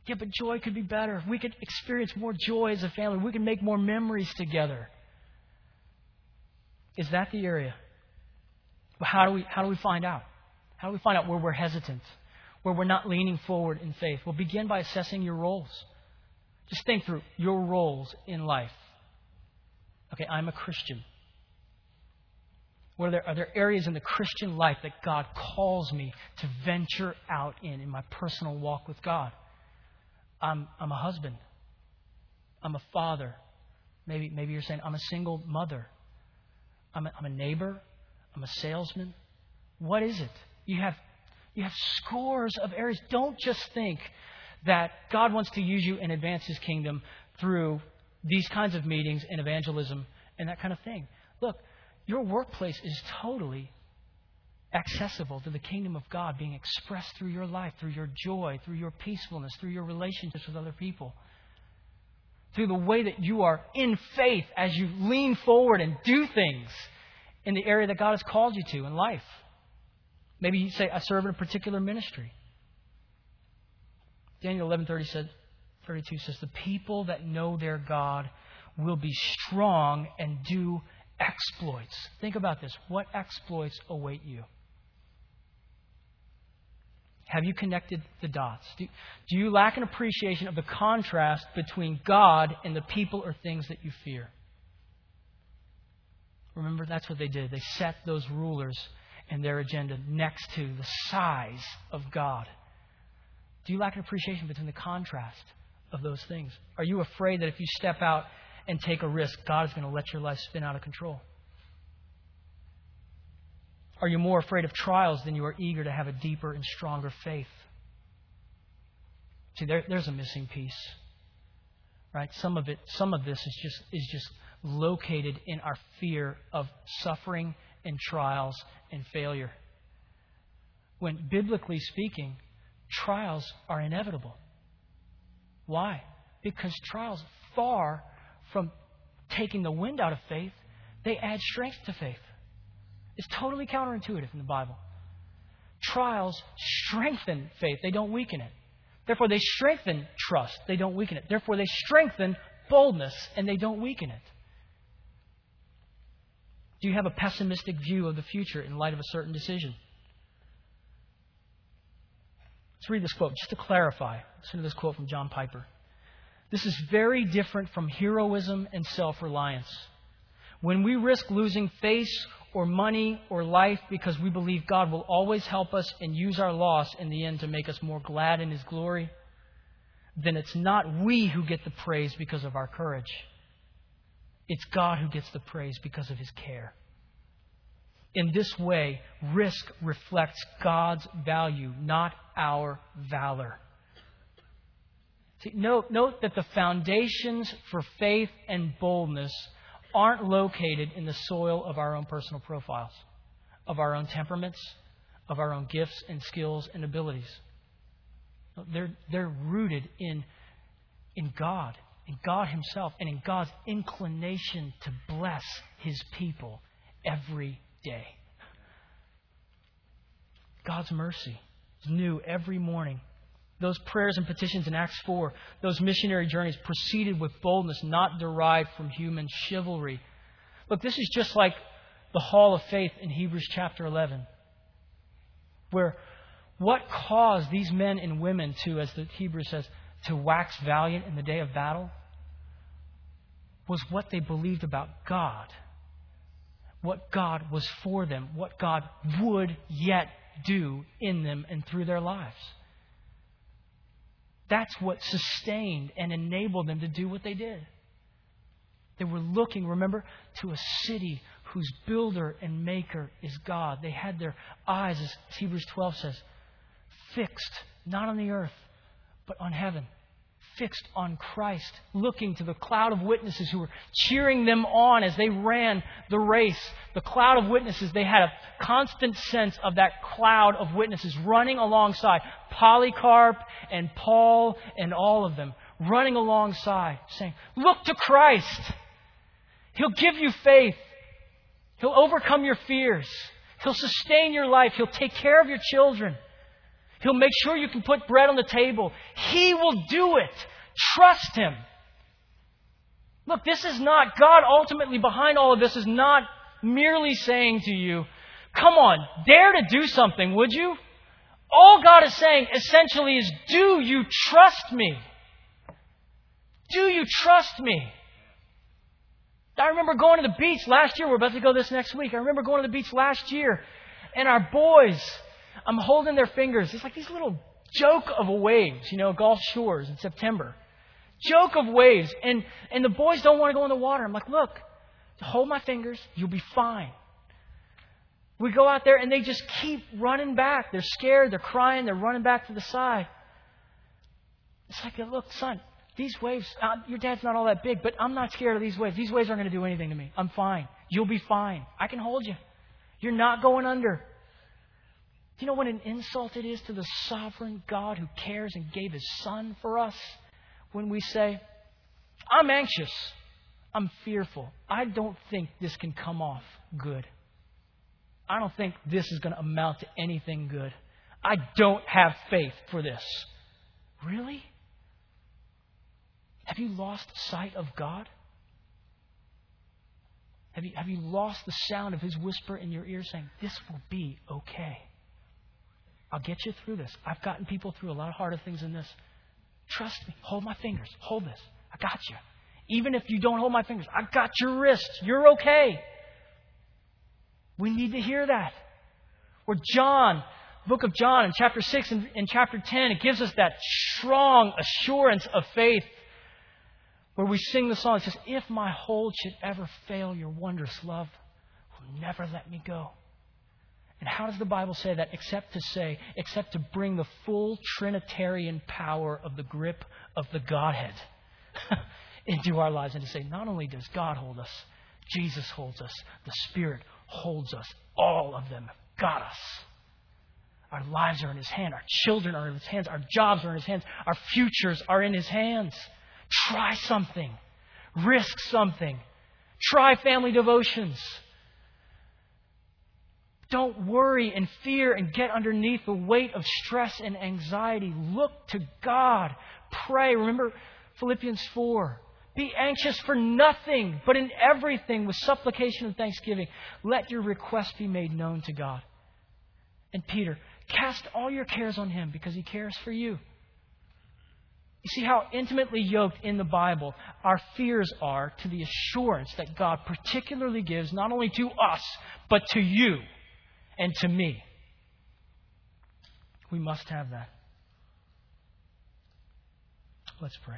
Yeah, but joy could be better. We could experience more joy as a family. We could make more memories together. Is that the area? How do we, how do we find out? How do we find out where we're hesitant, where we're not leaning forward in faith? Well, begin by assessing your roles. Just think through your roles in life. Okay, I'm a Christian. What are there, are there areas in the Christian life that God calls me to venture out in in my personal walk with God? I'm, I'm a husband. I'm a father. Maybe, maybe you're saying, I'm a single mother. I'm a, I'm a neighbor. I'm a salesman. What is it? You have, you have scores of areas. Don't just think that God wants to use you and advance His kingdom through these kinds of meetings and evangelism and that kind of thing. Look, your workplace is totally accessible to the kingdom of God being expressed through your life, through your joy, through your peacefulness, through your relationships with other people, through the way that you are in faith as you lean forward and do things in the area that God has called you to in life. Maybe you say, I serve in a particular ministry. Daniel 11:30 said, 32 says, The people that know their God will be strong and do exploits. Think about this. What exploits await you? Have you connected the dots? Do, do, you lack an appreciation of the contrast between God and the people or things that you fear? Remember, that's what they did. They set those rulers and their agenda next to the size of God. Do you lack an appreciation between the contrast of those things? Are you afraid that if you step out and take a risk, God is going to let your life spin out of control? Are you more afraid of trials than you are eager to have a deeper and stronger faith? See, there, there's a missing piece. Right? Some of it, some of this is just is just located in our fear of suffering and trials and failure. When biblically speaking, trials are inevitable. Why? Because trials, far from taking the wind out of faith, they add strength to faith. It's totally counterintuitive in the Bible. Trials strengthen faith, they don't weaken it. Therefore, they strengthen trust, they don't weaken it. Therefore, they strengthen boldness, and they don't weaken it. Do you have a pessimistic view of the future in light of a certain decision? Let's read this quote just to clarify. Listen to this quote from John Piper. This is very different from heroism and self reliance. When we risk losing face or money or life because we believe God will always help us and use our loss in the end to make us more glad in His glory, then it's not we who get the praise because of our courage. It's God who gets the praise because of His care. In this way, risk reflects God's value, not our valor. See, note, note that the foundations for faith and boldness aren't located in the soil of our own personal profiles, of our own temperaments, of our own gifts and skills and abilities. They're, they're rooted in, in God, in God Himself, and in God's inclination to bless His people every day. God's mercy is new every morning. Those prayers and petitions in Acts 4, those missionary journeys proceeded with boldness not derived from human chivalry. Look, this is just like the hall of faith in Hebrews chapter 11, where what caused these men and women to, as the Hebrew says, to wax valiant in the day of battle was what they believed about God, what God was for them, what God would yet do in them and through their lives. That's what sustained and enabled them to do what they did. They were looking, remember, to a city whose builder and maker is God. They had their eyes, as Hebrews 12 says, fixed not on the earth, but on heaven fixed on Christ, looking to the cloud of witnesses who were cheering them on as they ran the race. The cloud of witnesses, they had a constant sense of that cloud of witnesses running alongside Polycarp and Paul and all of them, running alongside, saying, Look to Christ. He'll give you faith. He'll overcome your fears. He'll sustain your life. He'll take care of your children. He'll make sure you can put bread on the table. He will do it. Trust Him. Look, this is not, God ultimately behind all of this is not merely saying to you, come on, dare to do something, would you? All God is saying essentially is, do you trust me? Do you trust me? I remember going to the beach last year. We're about to go this next week. I remember going to the beach last year, and our boys, I'm holding their fingers. It's like these little joke of waves, you know, Gulf Shores in September. Joke of waves. And, and the boys don't want to go in the water. I'm like, look, hold my fingers. You'll be fine. We go out there and they just keep running back. They're scared, they're crying, they're running back to the side. It's like, look, son, these waves, uh, your dad's not all that big, but I'm not scared of these waves. These waves aren't going to do anything to me. I'm fine. You'll be fine. I can hold you. You're not going under. Do you know what an insult it is to the sovereign God who cares and gave his son for us when we say, I'm anxious, I'm fearful, I don't think this can come off good. I don't think this is going to amount to anything good. I don't have faith for this. Really? Have you lost sight of God? Have you, have you lost the sound of His whisper in your ear saying, This will be okay? I'll get you through this. I've gotten people through a lot of harder things than this. Trust me. Hold my fingers. Hold this. I got you. Even if you don't hold my fingers, I've got your wrist. You're okay. We need to hear that. Where John, book of John in chapter 6 and in chapter 10, it gives us that strong assurance of faith where we sing the song. It says, If my hold should ever fail, your wondrous love will never let me go. And how does the Bible say that? Except to say, except to bring the full Trinitarian power of the grip of the Godhead *laughs* into our lives and to say, not only does God hold us, Jesus holds us, the Spirit holds us. All of them got us. Our lives are in His hand. Our children are in His hands. Our jobs are in His hands. Our futures are in His hands. Try something. Risk something. Try family devotions. Don't worry and fear and get underneath the weight of stress and anxiety. Look to God. Pray. Remember Philippians 4. Be anxious for nothing, but in everything with supplication and thanksgiving. Let your request be made known to God. And Peter, cast all your cares on him because he cares for you. You see how intimately yoked in the Bible our fears are to the assurance that God particularly gives not only to us, but to you and to me. We must have that. Let's pray.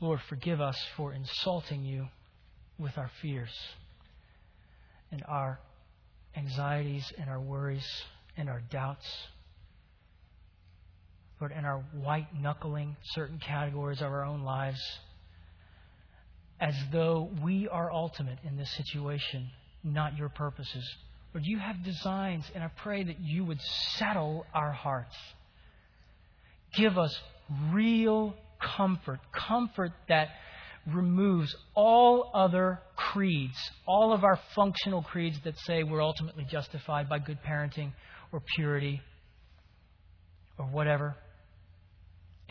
Lord, forgive us for insulting you with our fears and our anxieties and our worries and our doubts. Lord, and our white knuckling certain categories of our own lives as though we are ultimate in this situation, not your purposes. Lord, you have designs, and I pray that you would settle our hearts. Give us real comfort, comfort that removes all other creeds, all of our functional creeds that say we're ultimately justified by good parenting or purity or whatever,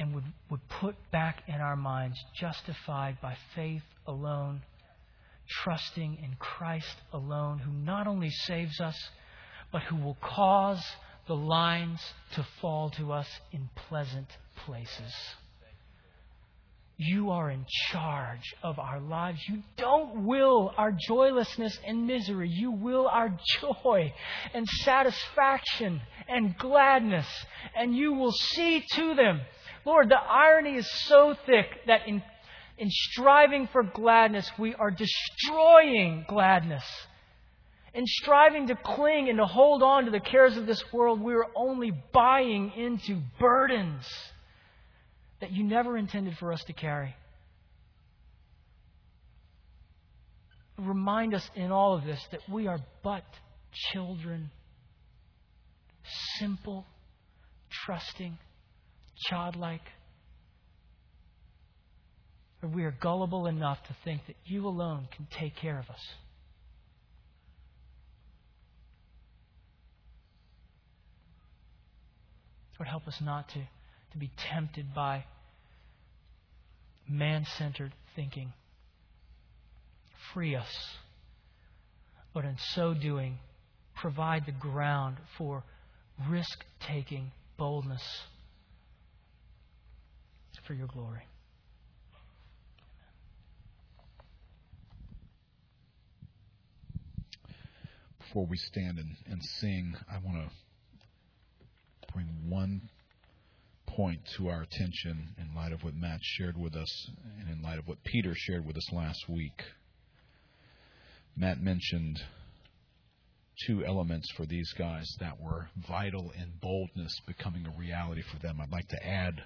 and would, would put back in our minds justified by faith alone, trusting in Christ alone, who not only saves us, but who will cause the lines to fall to us in pleasant places. You are in charge of our lives. You don't will our joylessness and misery. You will our joy and satisfaction and gladness. And you will see to them. Lord, the irony is so thick that in, in striving for gladness, we are destroying gladness. In striving to cling and to hold on to the cares of this world, we are only buying into burdens that you never intended for us to carry. Remind us in all of this that we are but children, simple, trusting, childlike. Or we are gullible enough to think that you alone can take care of us. Lord, help us not to to be tempted by man centered thinking. Free us. But in so doing, provide the ground for risk taking boldness for your glory. Before we stand and, and sing, I want to bring one point to our attention in light of what Matt shared with us and in light of what Peter shared with us last week. Matt mentioned two elements for these guys that were vital in boldness becoming a reality for them. I'd like to add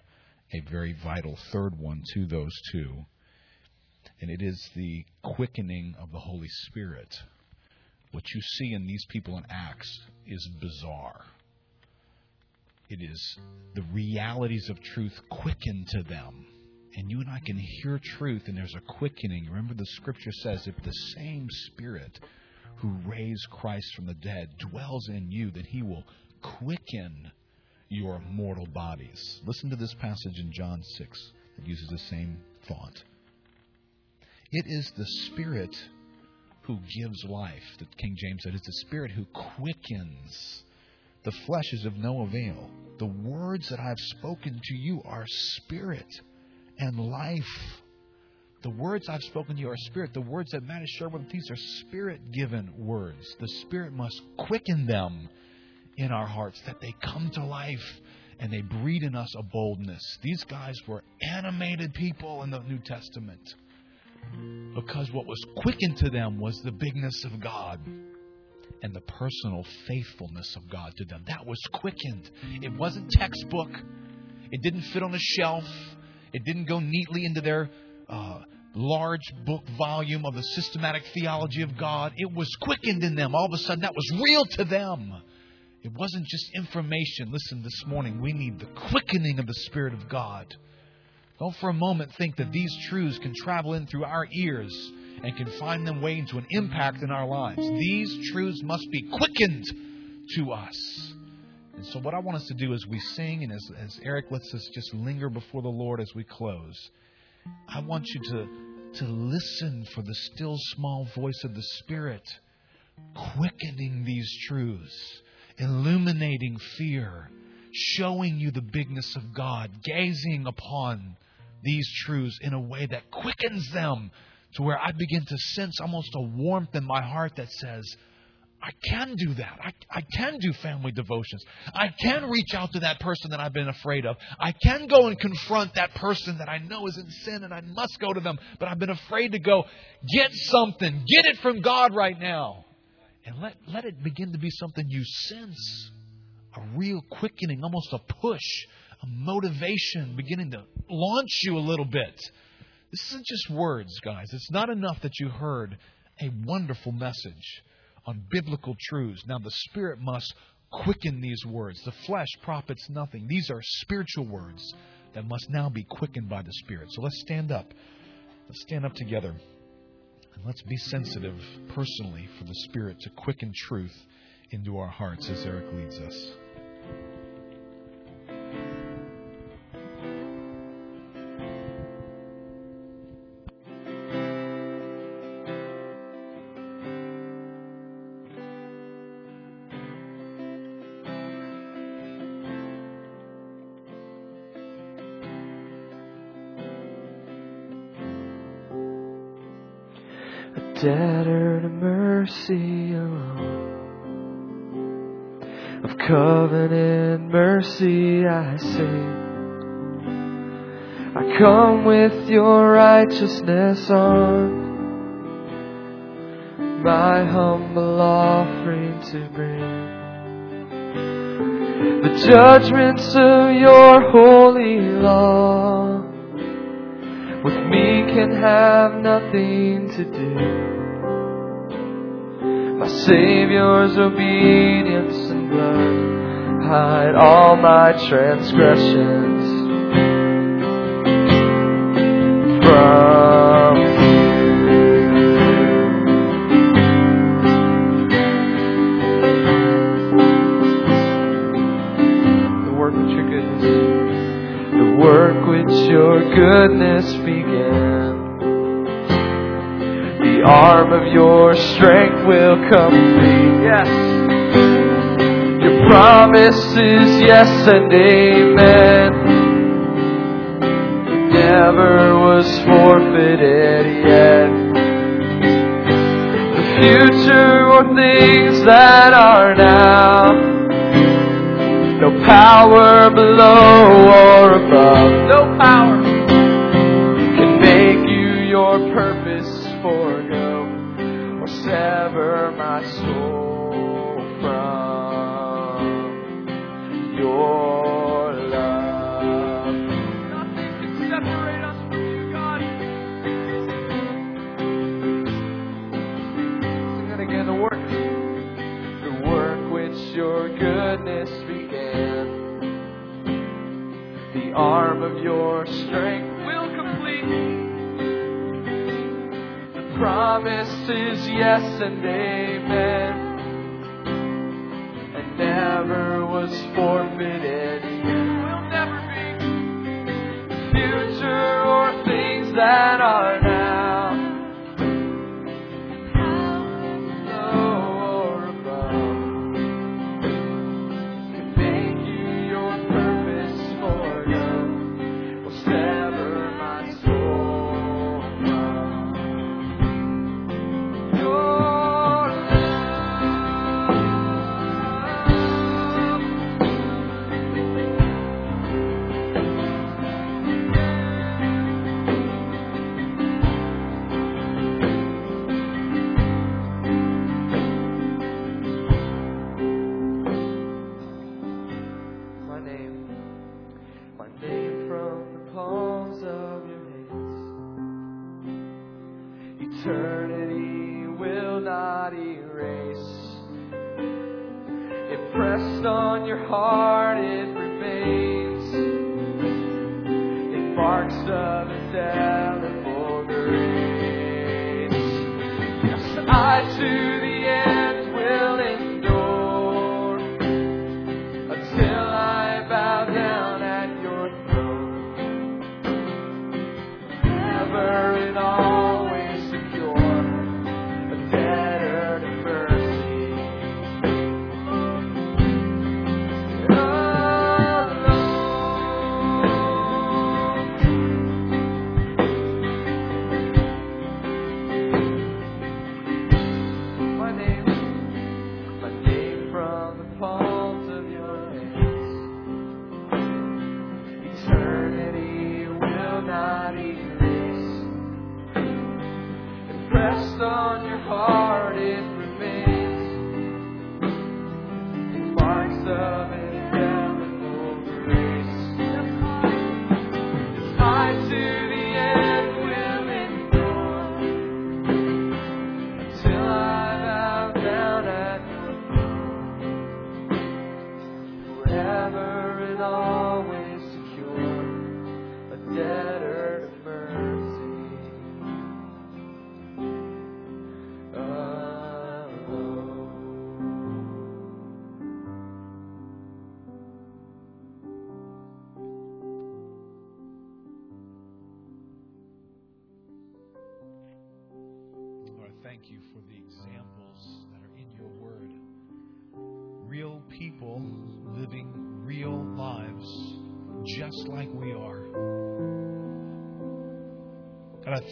a very vital third one to those two, and it is the quickening of the Holy Spirit. What you see in these people in Acts is bizarre. It is the realities of truth quicken to them. And you and I can hear truth, and there's a quickening. Remember, the scripture says if the same Spirit who raised Christ from the dead dwells in you, then he will quicken your mortal bodies. Listen to this passage in John 6 that uses the same thought. It is the Spirit who gives life, that King James said. It's the Spirit who quickens. The flesh is of no avail. The words that I have spoken to you are spirit and life. The words I've spoken to you are spirit. The words that Matt has shared with these are spirit given words. The Spirit must quicken them in our hearts that they come to life and they breed in us a boldness. These guys were animated people in the New Testament because what was quickened to them was the bigness of God and the personal faithfulness of God to them. That was quickened. It wasn't textbook, it didn't fit on a shelf, it didn't go neatly into their. Uh, large book volume of the systematic theology of God. It was quickened in them. All of a sudden, that was real to them. It wasn't just information. Listen, this morning, we need the quickening of the Spirit of God. Don't for a moment think that these truths can travel in through our ears and can find them way into an impact in our lives. These truths must be quickened to us. And so, what I want us to do as we sing and as, as Eric lets us just linger before the Lord as we close, I want you to, to listen for the still small voice of the Spirit quickening these truths, illuminating fear, showing you the bigness of God, gazing upon these truths in a way that quickens them to where I begin to sense almost a warmth in my heart that says, I can do that. I, I can do family devotions. I can reach out to that person that I've been afraid of. I can go and confront that person that I know is in sin and I must go to them, but I've been afraid to go. Get something. Get it from God right now. And let, let it begin to be something you sense a real quickening, almost a push, a motivation beginning to launch you a little bit this isn't just words, guys. It's not enough that you heard a wonderful message on biblical truths. Now, the Spirit must quicken these words. The flesh profits nothing. These are spiritual words that must now be quickened by the Spirit. So let's stand up. Let's stand up together. And let's be sensitive personally for the Spirit to quicken truth into our hearts as Eric leads us. Debtor to mercy alone. Of covenant mercy I sing. I come with your righteousness on my humble offering to bring. The judgments of your holy law with me can have nothing to Savior's obedience and blood. Hide all my transgressions from the work which your goodness, the work which your goodness began. The arm of your strength will complete. Yes. Your promise is yes and amen. It never was forfeited yet. The future or things that are now No power below or above. No power of your strength will complete. Me. The promise is yes and amen, and never was forfeited. Will never be future or things that are heart,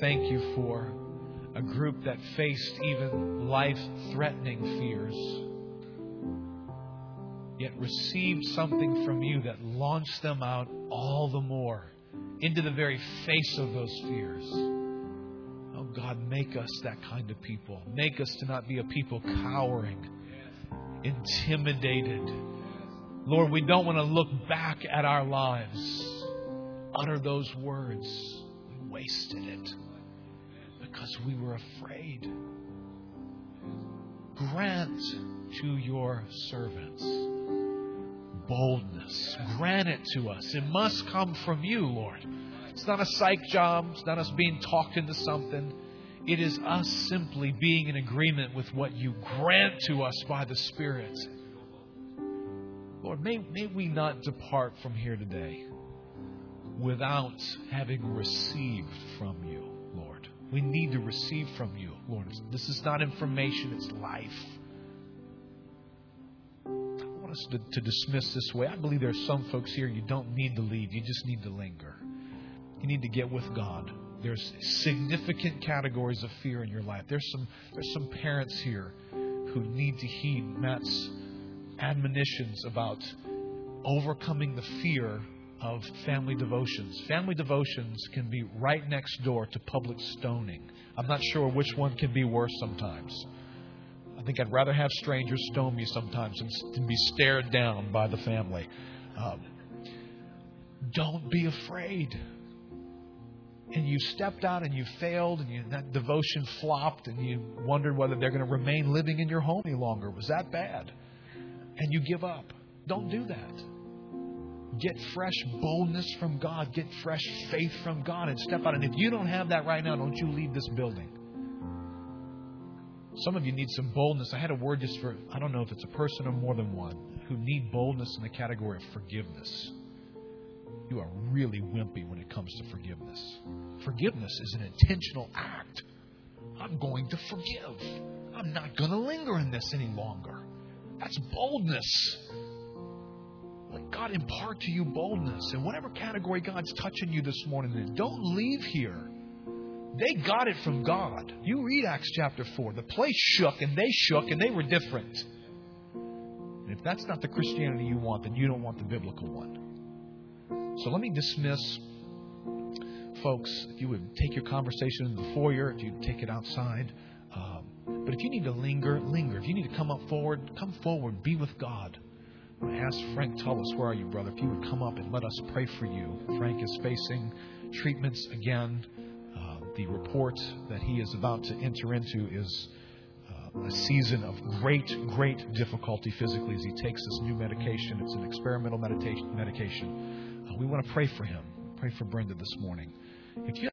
thank you for a group that faced even life threatening fears, yet received something from you that launched them out all the more into the very face of those fears. Oh God, make us that kind of people. Make us to not be a people cowering, intimidated. Lord, we don't want to look back at our lives, utter those words. We wasted it because we were afraid. Grant to your servants boldness. Grant it to us. It must come from you, Lord. It's not a psych job. It's not us being talked into something. It is us simply being in agreement with what you grant to us by the Spirit. Lord, may, may we not depart from here today without having received from you. We need to receive from you, Lord. This is not information, it's life. I want us to, to dismiss this way. I believe there are some folks here you don't need to leave, you just need to linger. You need to get with God. There's significant categories of fear in your life. There's some there's some parents here who need to heed Matt's admonitions about overcoming the fear of family devotions. Family devotions can be right next door to public stoning. I'm not sure which one can be worse sometimes. I think I'd rather have strangers stone me sometimes than be stared down by the family. Um, don't be afraid. And you stepped out and you failed, and you, that devotion flopped, and you wondered whether they're going to remain living in your home any longer. Was that bad? And you give up. Don't do that. Get fresh boldness from God. Get fresh faith from God and step out. And if you don't have that right now, don't you leave this building. Some of you need some boldness. I had a word just for, I don't know if it's a person or more than one, who need boldness in the category of forgiveness. You are really wimpy when it comes to forgiveness. Forgiveness is an intentional act. I'm going to forgive. I'm not going to linger in this any longer. That's boldness. Let God impart to you boldness in whatever category God's touching you this morning. Don't leave here. They got it from God. You read Acts chapter 4. The place shook and they shook and they were different. And if that's not the Christianity you want, then you don't want the biblical one. So let me dismiss folks. If you would take your conversation in the foyer, if you'd take it outside. Um, but if you need to linger, linger. If you need to come up forward, come forward. Be with God. I ask Frank Tullis, where are you, brother? If you would come up and let us pray for you. Frank is facing treatments again. Uh, the report that he is about to enter into is uh, a season of great, great difficulty physically as he takes this new medication. It's an experimental medication. Uh, we want to pray for him. Pray for Brenda this morning. If you